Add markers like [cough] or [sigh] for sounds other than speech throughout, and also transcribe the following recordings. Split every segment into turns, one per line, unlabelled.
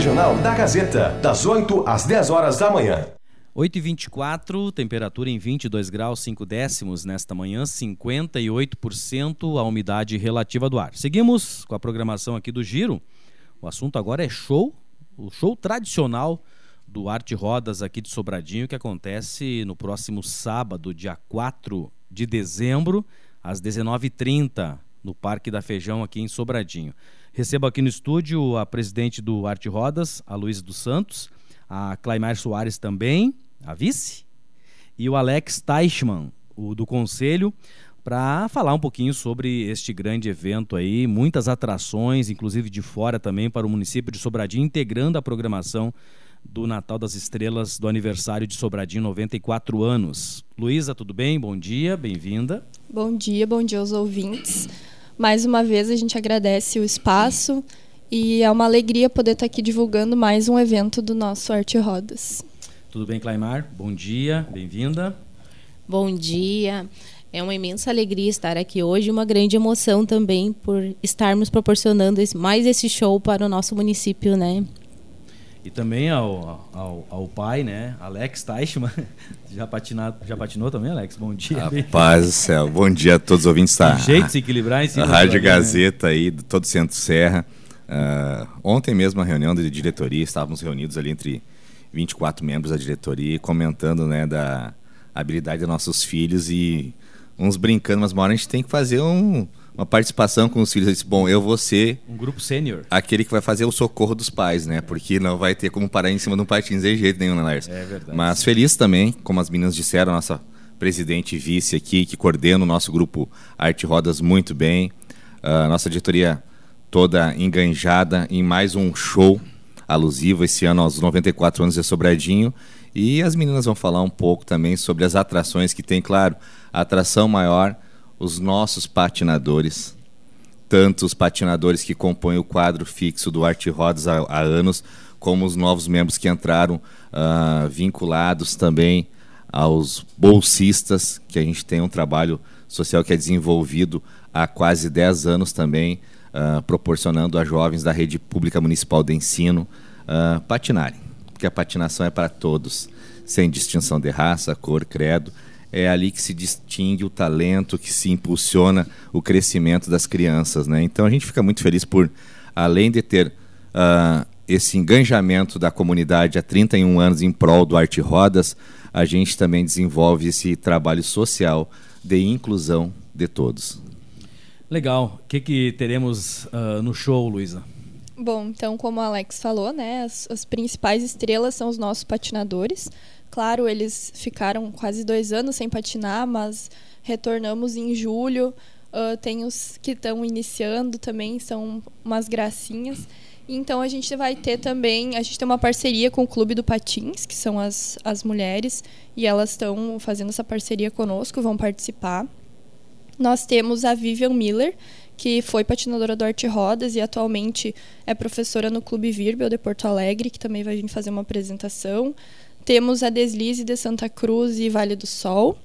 Regional da Gazeta, das 8 às 10 horas da manhã.
8h24, temperatura em 22 graus 5 décimos nesta manhã, 58% a umidade relativa do ar. Seguimos com a programação aqui do Giro. O assunto agora é show, o show tradicional do Arte Rodas aqui de Sobradinho, que acontece no próximo sábado, dia 4 de dezembro, às 19h30, no Parque da Feijão, aqui em Sobradinho. Recebo aqui no estúdio a presidente do Arte Rodas, a Luiz dos Santos, a Claimar Soares também, a vice, e o Alex Teichmann, o do conselho, para falar um pouquinho sobre este grande evento aí, muitas atrações, inclusive de fora também para o município de Sobradinho, integrando a programação do Natal das Estrelas do aniversário de Sobradinho, 94 anos. Luísa, tudo bem? Bom dia, bem-vinda.
Bom dia, bom dia aos ouvintes. Mais uma vez a gente agradece o espaço e é uma alegria poder estar aqui divulgando mais um evento do nosso Arte Rodas.
Tudo bem, Claimar? Bom dia, bem-vinda.
Bom dia. É uma imensa alegria estar aqui hoje e uma grande emoção também por estarmos proporcionando mais esse show para o nosso município, né?
E também ao, ao, ao pai, né? Alex Teichmann. [laughs] Já, patinado, já patinou também, Alex? Bom dia.
Rapaz do céu. Bom dia a todos os ouvintes. Tá?
jeito de se equilibrar em cima
A Rádio Gazeta né? aí, do todo Centro Serra. Uh, ontem mesmo, a reunião de diretoria, estávamos reunidos ali entre 24 membros da diretoria, comentando né, da habilidade dos nossos filhos e uns brincando, mas uma hora a gente tem que fazer um uma participação com os filhos. Eu disse, bom, eu vou ser.
Um grupo sênior.
Aquele que vai fazer o socorro dos pais, né? Porque não vai ter como parar em cima de um patins de jeito nenhum, né, Lars?
É verdade.
Mas feliz também, como as meninas disseram, a nossa presidente e vice aqui, que coordena o nosso grupo Arte Rodas muito bem. A nossa diretoria toda enganjada em mais um show alusivo esse ano aos 94 anos de Sobradinho. E as meninas vão falar um pouco também sobre as atrações que tem, claro, a atração maior os nossos patinadores, tanto os patinadores que compõem o quadro fixo do Arte Rodas há, há anos, como os novos membros que entraram uh, vinculados também aos bolsistas, que a gente tem um trabalho social que é desenvolvido há quase 10 anos também, uh, proporcionando a jovens da rede pública municipal de ensino uh, patinarem, porque a patinação é para todos, sem distinção de raça, cor, credo é ali que se distingue o talento, que se impulsiona o crescimento das crianças. Né? Então a gente fica muito feliz por, além de ter uh, esse engajamento da comunidade há 31 anos em prol do Arte Rodas, a gente também desenvolve esse trabalho social de inclusão de todos.
Legal. O que, que teremos uh, no show, Luísa?
Bom, então, como o Alex falou, né, as, as principais estrelas são os nossos patinadores. Claro, eles ficaram quase dois anos sem patinar, mas retornamos em julho. Uh, tem os que estão iniciando também, são umas gracinhas. Então a gente vai ter também, a gente tem uma parceria com o Clube do Patins, que são as, as mulheres, e elas estão fazendo essa parceria conosco, vão participar. Nós temos a Vivian Miller, que foi patinadora do Arte Rodas e atualmente é professora no Clube Virbel de Porto Alegre, que também vai vir fazer uma apresentação. Temos a Deslize de Santa Cruz e Vale do Sol.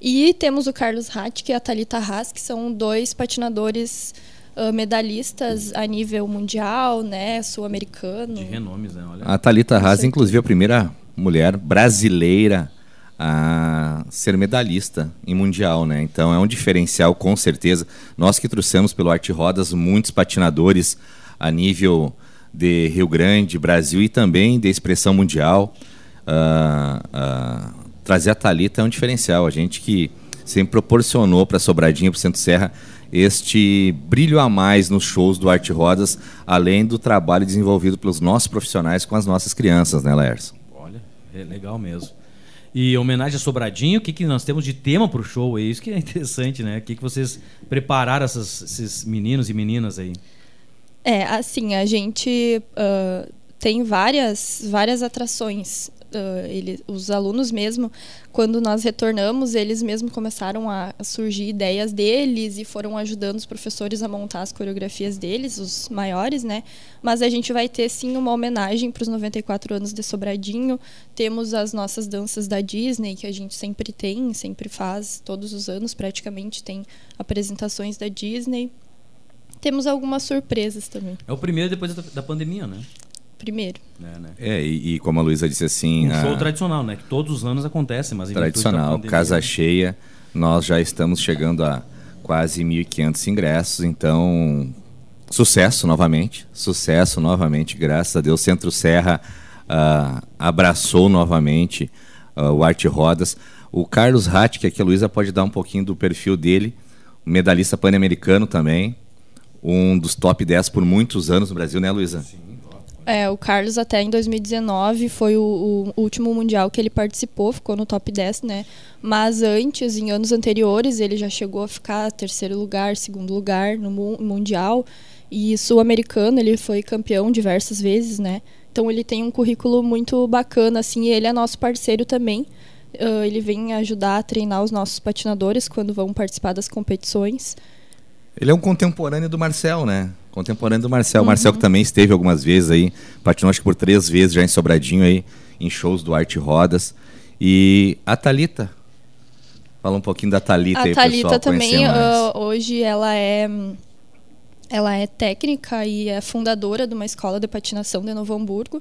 E temos o Carlos Hatt e a Talita Haas, que são dois patinadores uh, medalhistas a nível mundial, né, sul-americano.
De renomes, né? Olha.
A Talita Haas, inclusive, a primeira mulher brasileira a ser medalhista em mundial, né? Então é um diferencial com certeza. Nós que trouxemos pelo Arte Rodas muitos patinadores a nível de Rio Grande, Brasil e também de expressão mundial uh, uh, trazer a Talita é um diferencial. A gente que sempre proporcionou para Sobradinho, para Centro Serra, este brilho a mais nos shows do Arte Rodas, além do trabalho desenvolvido pelos nossos profissionais com as nossas crianças, né, Lerson?
Olha, é legal mesmo. E homenagem a Sobradinho, o que, que nós temos de tema para o show? É isso que é interessante, né? O que, que vocês prepararam essas, esses meninos e meninas aí?
É, assim, a gente uh, tem várias, várias atrações uh, ele, os alunos mesmo, quando nós retornamos, eles mesmo começaram a, surgir ideias deles e foram ajudando os professores a montar as coreografias deles, os maiores, né? Mas a gente vai ter sim uma homenagem para os 94 anos de Sobradinho. Temos as nossas danças da Disney, que a gente sempre tem, sempre faz, todos os anos praticamente tem apresentações da Disney. Temos algumas surpresas também.
É o primeiro depois da pandemia, né?
Primeiro.
É, né?
É, e, e como a Luísa disse assim.
Um show
a-
tradicional, né? Que todos os anos acontece, mas
tradicional,
pandemia,
casa
né?
cheia. Nós já estamos chegando a quase 1.500 ingressos, então sucesso novamente, sucesso novamente, graças a Deus. Centro Serra ah, abraçou novamente ah, o Arte Rodas. O Carlos Ratti, que aqui a Luísa pode dar um pouquinho do perfil dele, medalhista pan-americano também, um dos top 10 por muitos anos no Brasil, né, Luísa?
É, o Carlos até em 2019 foi o, o último mundial que ele participou, ficou no top 10, né? Mas antes, em anos anteriores, ele já chegou a ficar terceiro lugar, segundo lugar no mu- mundial. E sul-americano, ele foi campeão diversas vezes, né? Então ele tem um currículo muito bacana, assim, e ele é nosso parceiro também. Ah, ele vem ajudar a treinar os nossos patinadores quando vão participar das competições.
Ele é um contemporâneo do Marcel, né? Contemporâneo do Marcel. O Marcel que também esteve algumas vezes aí, patinou acho que por três vezes já em Sobradinho aí, em shows do Arte Rodas. E a Thalita. Fala um pouquinho da Thalita aí,
A
pessoal,
Thalita também,
conhecer mais.
ah, hoje ela é ela é técnica e é fundadora de uma escola de patinação de Novo Hamburgo.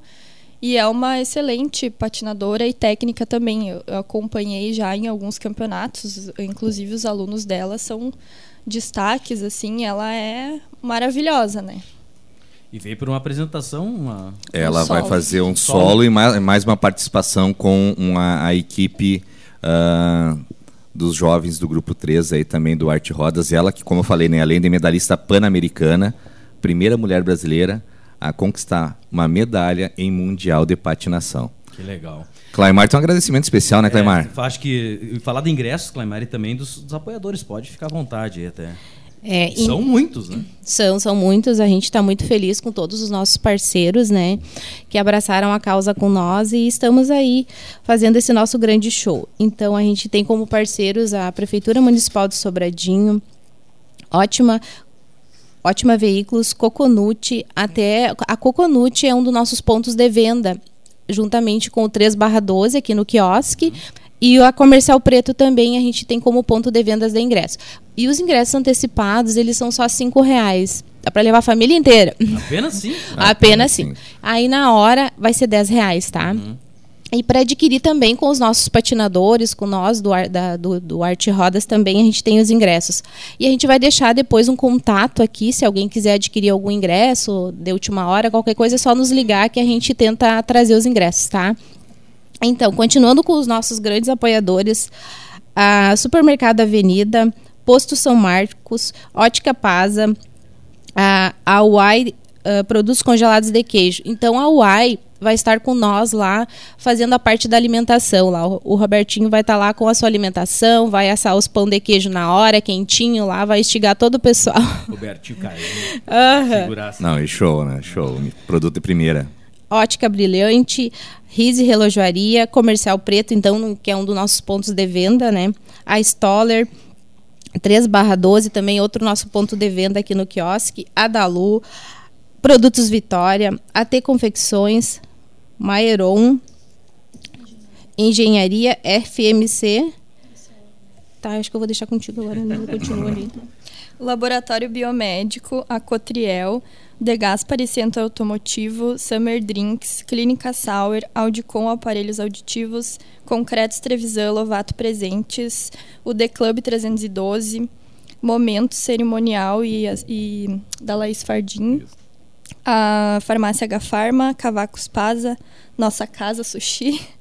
E é uma excelente patinadora e técnica também. Eu acompanhei já em alguns campeonatos, inclusive os alunos dela são destaques, assim, ela é maravilhosa, né?
E veio por uma apresentação, uma...
Ela
um
vai fazer um
Solo.
solo e mais, mais uma participação com uma, a equipe ah, dos jovens do Grupo 3 aí também do Arte Rodas. Ela que, como eu falei, né, além de medalhista pan-americana, primeira mulher brasileira a conquistar uma medalha em Mundial de Patinação.
Que legal.
Claymar tem um agradecimento especial, né, Claymar?
É, acho que falar de ingressos, Claymar, e também dos, dos apoiadores, pode ficar à vontade aí até.
É, em-
São muitos, né?
São, são muitos. A gente está muito feliz com todos os nossos parceiros, né? Que abraçaram a causa com nós e estamos aí fazendo esse nosso grande show. Então, a gente tem como parceiros a Prefeitura Municipal de Sobradinho, ótima. Ótima Veículos, Coconut, até a Coconut é um dos nossos pontos de venda, juntamente com o 3 12 aqui no quiosque. E a Comercial Preto também a gente tem como ponto de vendas de ingresso. E os ingressos antecipados, eles são só cinco reais. Dá para levar a família inteira.
Apenas sim. [laughs]
Ah,
Apenas
sim.
sim. Aí na hora vai ser 10 reais, tá? E para adquirir também com os nossos patinadores, com nós do, da- do, do Arte Rodas também, a gente tem os ingressos. E a gente vai deixar depois um contato aqui, se alguém quiser adquirir algum ingresso de última hora, qualquer coisa, é só nos ligar que a gente tenta trazer os ingressos, tá? Então, continuando com os nossos grandes apoiadores, a Supermercado Avenida, Posto São Marcos, Ótica Pasa, a, a Uai Produtos Congelados de Queijo. Então, a Uai vai estar com nós lá, fazendo a parte da alimentação. Lá. O, Robertinho vai estar lá com a sua alimentação, vai assar os pão de queijo na hora, quentinho lá, vai estigar todo o pessoal. [laughs]
Robertinho caiu. Figuraça.
Não, e show, né? Show. Produto de primeira.
Ótica Brilhante, Rise Relojoaria, Comercial Preto, então, que é um dos nossos pontos de venda, né? A Stoller, 3 12, também outro nosso ponto de venda aqui no quiosque. A Dalu, Produtos Vitória, AT Confecções, Maeron, Engenharia FMC. Tá, acho que eu vou deixar contigo agora, né? eu continuo ali.
Laboratório Biomédico, a Cotriel, De Gaspari Centro Automotivo, Summer Drinks, Clínica Sauer, Audicom Aparelhos Auditivos, Concretos Trevisan Lovato Presentes, o The Club 312, Momento Cerimonial e, e da Laís Fardim, a Farmácia H Farma, Cavacos Pasa, Nossa Casa Sushi. [laughs]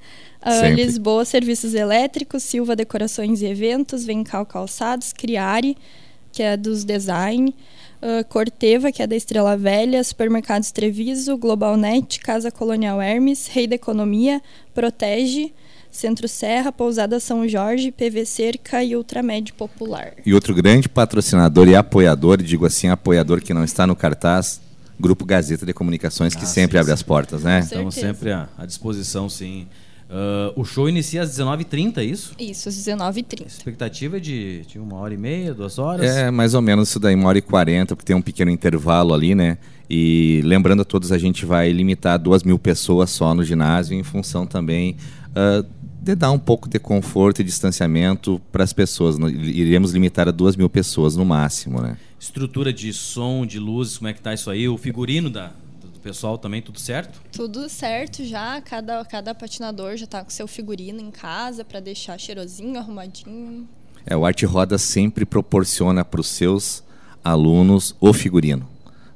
Lisboa Serviços Elétricos, Silva Decorações e Eventos, Vencal Calçados, Criari, que é dos design, ah, Corteva, que é da Estrela Velha, Supermercados Treviso, Globalnet, Casa Colonial Hermes, Rei da Economia, Protege, Centro Serra, Pousada São Jorge, PV Cerca e Ultramed Popular.
E outro grande patrocinador e apoiador, digo assim, apoiador que não está no cartaz, Grupo Gazeta de Comunicações, que
Ah,
sempre
sim,
abre
sim.
as portas, né?
Estamos sempre à, à disposição, sim. Ah, o show inicia às 19h30, é isso?
Isso, às 19h30.
A expectativa é de, de uma hora e meia, duas horas?
É, mais ou menos isso daí, uma hora e quarenta, porque tem um pequeno intervalo ali, né? E lembrando a todos, a gente vai limitar duas mil pessoas só no ginásio, em função também ah, de dar um pouco de conforto e distanciamento para as pessoas. Nós Iremos limitar a duas mil pessoas no máximo, né?
Estrutura de som, de luzes, como é que tá isso aí? O figurino da, do, pessoal também tudo certo?
Tudo certo já. Cada, cada patinador já está com seu figurino em casa para deixar cheirosinho, arrumadinho.
É, o Arte Roda sempre proporciona para os seus alunos o figurino.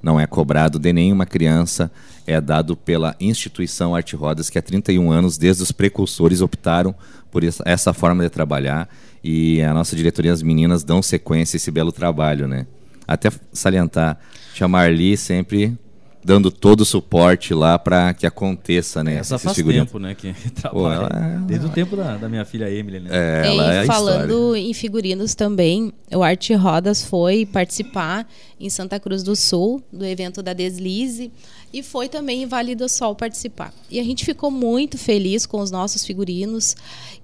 Não é cobrado de nenhuma criança, é dado pela instituição Arte Rodas, que há 31 anos, desde os precursores, optaram por essa forma de trabalhar e a nossa diretoria, as meninas, dão sequência a esse belo trabalho, né? Até salientar, a Marli sempre dando todo o suporte lá para que aconteça, né?
Essa faz figurinhas. tempo, né, que [laughs] trabalha. Pô, ela... Desde o tempo da, da, minha filha Emily, né?
É, ela é e falando em figurinos também, o Arte Rodas foi participar em Santa Cruz do Sul do evento da Deslize e foi também em Vale do Sol participar. E a gente ficou muito feliz com os nossos figurinos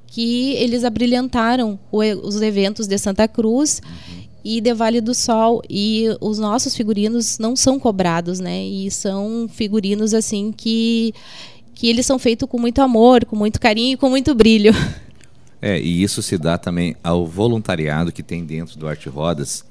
que eles abrilhantaram os eventos de Santa Cruz uhum. E de Vale do Sol e os nossos figurinos não são cobrados, né? E são figurinos assim que que eles são feitos com muito amor, com muito carinho e com muito brilho.
É, e isso se dá também ao voluntariado que tem dentro do Arte Rodas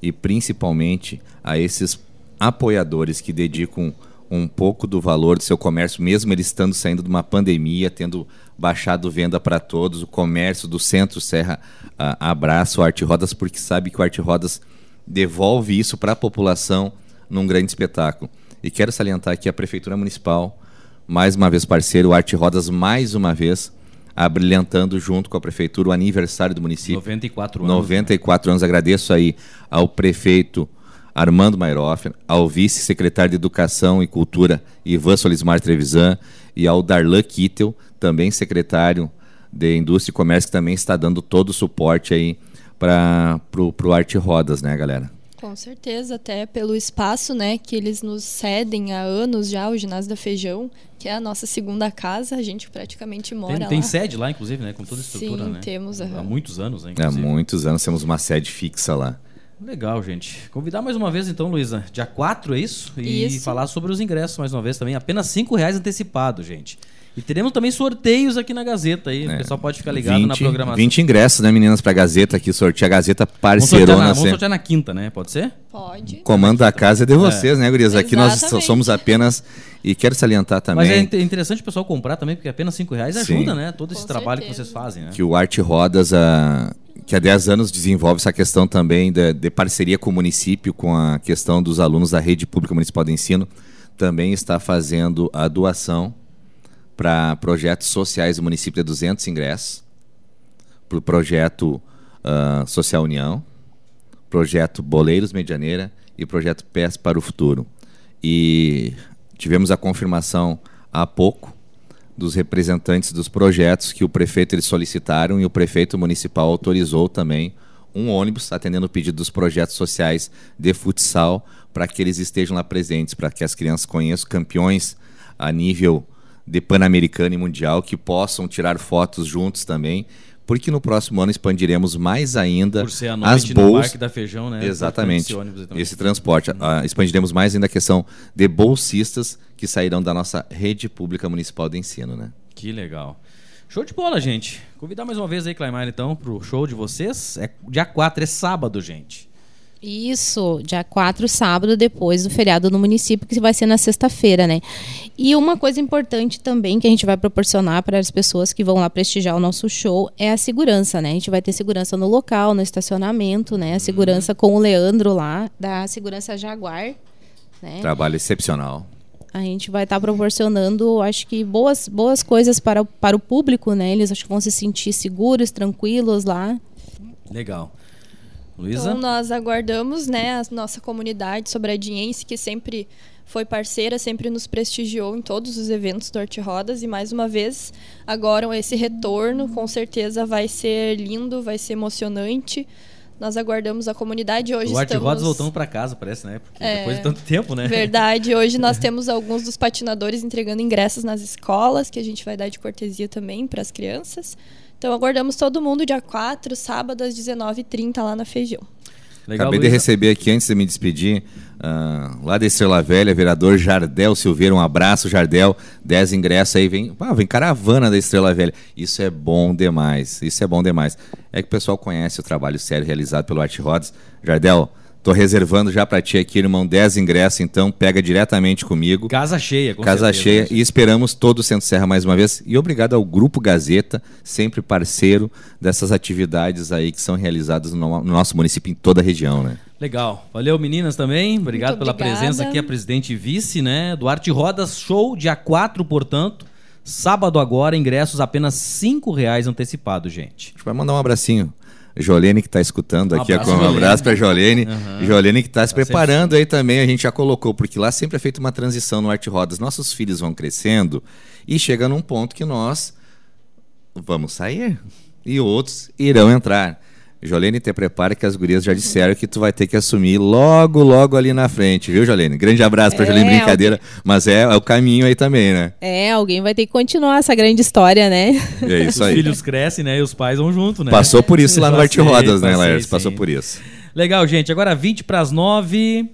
e principalmente a esses apoiadores que dedicam um pouco do valor do seu comércio, mesmo ele estando saindo de uma pandemia, tendo baixado venda para todos, o comércio do Centro Serra uh, abraça o Arte Rodas porque sabe que o Arte Rodas devolve isso para a população num grande espetáculo. E quero salientar que a Prefeitura Municipal, mais uma vez parceiro, o Arte Rodas mais uma vez abrilhantando junto com a Prefeitura o aniversário do município.
94 anos.
94 né? anos. Agradeço aí ao prefeito Armando Mairoff, ao vice-secretário de Educação e Cultura Ivan Solismar Trevisan e ao Darlan Kittel, também secretário de Indústria e Comércio, que também está dando todo o suporte aí para o Arte Rodas, né, galera?
Com certeza, até pelo espaço, né, que eles nos cedem há anos já, o Ginásio da Feijão, que é a nossa segunda casa, a gente praticamente mora
tem,
lá.
Tem sede lá, inclusive, né, com toda a estrutura,
Sim,
né?
temos.
Há muitos anos, né,
inclusive. Há muitos anos temos uma sede fixa lá.
Legal, gente. Convidar mais uma vez, então, Luísa, dia 4, é isso? E
isso.
falar sobre os ingressos mais uma vez também. Apenas 5 reais antecipado, gente. E teremos também sorteios aqui na Gazeta aí. É. O pessoal pode ficar ligado 20, na programação.
20 ingressos, né, meninas, pra Gazeta aqui. Sortear a Gazeta parceirona.
Vamos sortear, na, vamos sortear na quinta, né? Pode ser?
Pode.
comando da casa é de vocês, é. né, Gurias? Aqui nós somos apenas. E quero salientar também.
Mas é interessante o pessoal comprar também, porque apenas 5 reais ajuda, Sim. né? Todo esse Com trabalho certeza. que vocês fazem, né?
Que o Arte Rodas, a, que há 10 anos desenvolve essa questão também de, de parceria com o município, com a questão dos alunos da rede pública municipal de ensino, também está fazendo a doação para projetos sociais do município de 200 ingressos, para o projeto uh, Social União, projeto Boleiros Medianeira e projeto Pés para o Futuro. E tivemos a confirmação há pouco dos representantes dos projetos que o prefeito eles solicitaram e o prefeito municipal autorizou também um ônibus atendendo o pedido dos projetos sociais de futsal para que eles estejam lá presentes, para que as crianças conheçam campeões a nível de Pan-Americano e Mundial que possam tirar fotos juntos também, porque no próximo ano expandiremos mais ainda
Por ser a noite as bolsas
da
Feijão, né?
Exatamente. Esse, esse transporte. Uh, expandiremos mais ainda a questão de bolsistas que sairão da nossa rede pública municipal de ensino, né?
Que legal. Show de bola, gente. Convidar mais uma vez aí, Claimar, então, pro show de vocês. É dia 4, é sábado, gente.
Isso, dia 4, sábado, depois do feriado no município, que vai ser na sexta-feira, né? E uma coisa importante também que a gente vai proporcionar para as pessoas que vão lá prestigiar o nosso show é a segurança, né? A gente vai ter segurança no local, no estacionamento, né? A segurança com o Leandro lá, da Segurança Jaguar. Né?
Trabalho excepcional.
A gente vai estar tá proporcionando, acho que, boas, boas coisas para, para o público, né? Eles acho que vão se sentir seguros, tranquilos lá.
Legal. Luísa?
Então, nós aguardamos né, a nossa comunidade sobradiense, que sempre foi parceira, sempre nos prestigiou em todos os eventos do Arte Rodas. E mais uma vez, agora esse retorno, com certeza vai ser lindo, vai ser emocionante. Nós aguardamos a comunidade hoje.
O Arte
estamos...
Rodas voltando para casa, parece, né? Porque é, depois de tanto tempo, né?
Verdade. [laughs] Hoje nós temos alguns dos patinadores entregando ingressos nas escolas, que a gente vai dar de cortesia também para as crianças. Então aguardamos todo mundo dia 4, sábado às 19h30 lá na Feijão.
Legal, Acabei Luiz. de receber aqui, antes de me despedir, uh, lá da Estrela Velha, vereador Jardel Silveira. Um abraço, Jardel. 10 ingressos aí, vem, ah, vem caravana da Estrela Velha. Isso é bom demais. Isso é bom demais. É que o pessoal conhece o trabalho sério realizado pelo Arte Rodas. Jardel, Tô reservando já para ti aqui, irmão, 10 ingressos, então pega diretamente comigo.
Casa cheia, com
Casa
certeza,
cheia
né?
e esperamos todo o Centro Serra mais uma vez. E obrigado ao Grupo Gazeta, sempre parceiro dessas atividades aí que são realizadas no, no nosso município em toda a região, né?
Legal. Valeu, meninas, também. Obrigado pela presença aqui, a presidente e vice, né? Duarte Rodas, show, dia 4, portanto. Sábado agora, ingressos apenas cinco reais antecipado, gente.
A gente vai mandar um abracinho. Jolene que está escutando
Um
aqui,
abraço,
um abraço para Jolene.
Aham.
Jolene que está se
Tá sempre
preparando aí também, a gente já colocou, porque lá sempre é feita uma transição no Arte Rodas. Nossos filhos vão crescendo e chega num ponto que nós vamos sair e outros irão entrar. Jolene, te prepara que as gurias já disseram que tu vai ter que assumir logo, logo ali na frente, viu, Jolene? Grande abraço pra
É,
Jolene, brincadeira, mas é, é o caminho aí também, né?
É, alguém vai ter que continuar essa grande história, né?
É isso
Os
aí.
filhos crescem, né? E os pais vão junto, né?
Passou por isso lá no Arte
Passei,
Rodas, né, Laércio? Passou por isso.
Legal, gente. Agora 20 para as 9.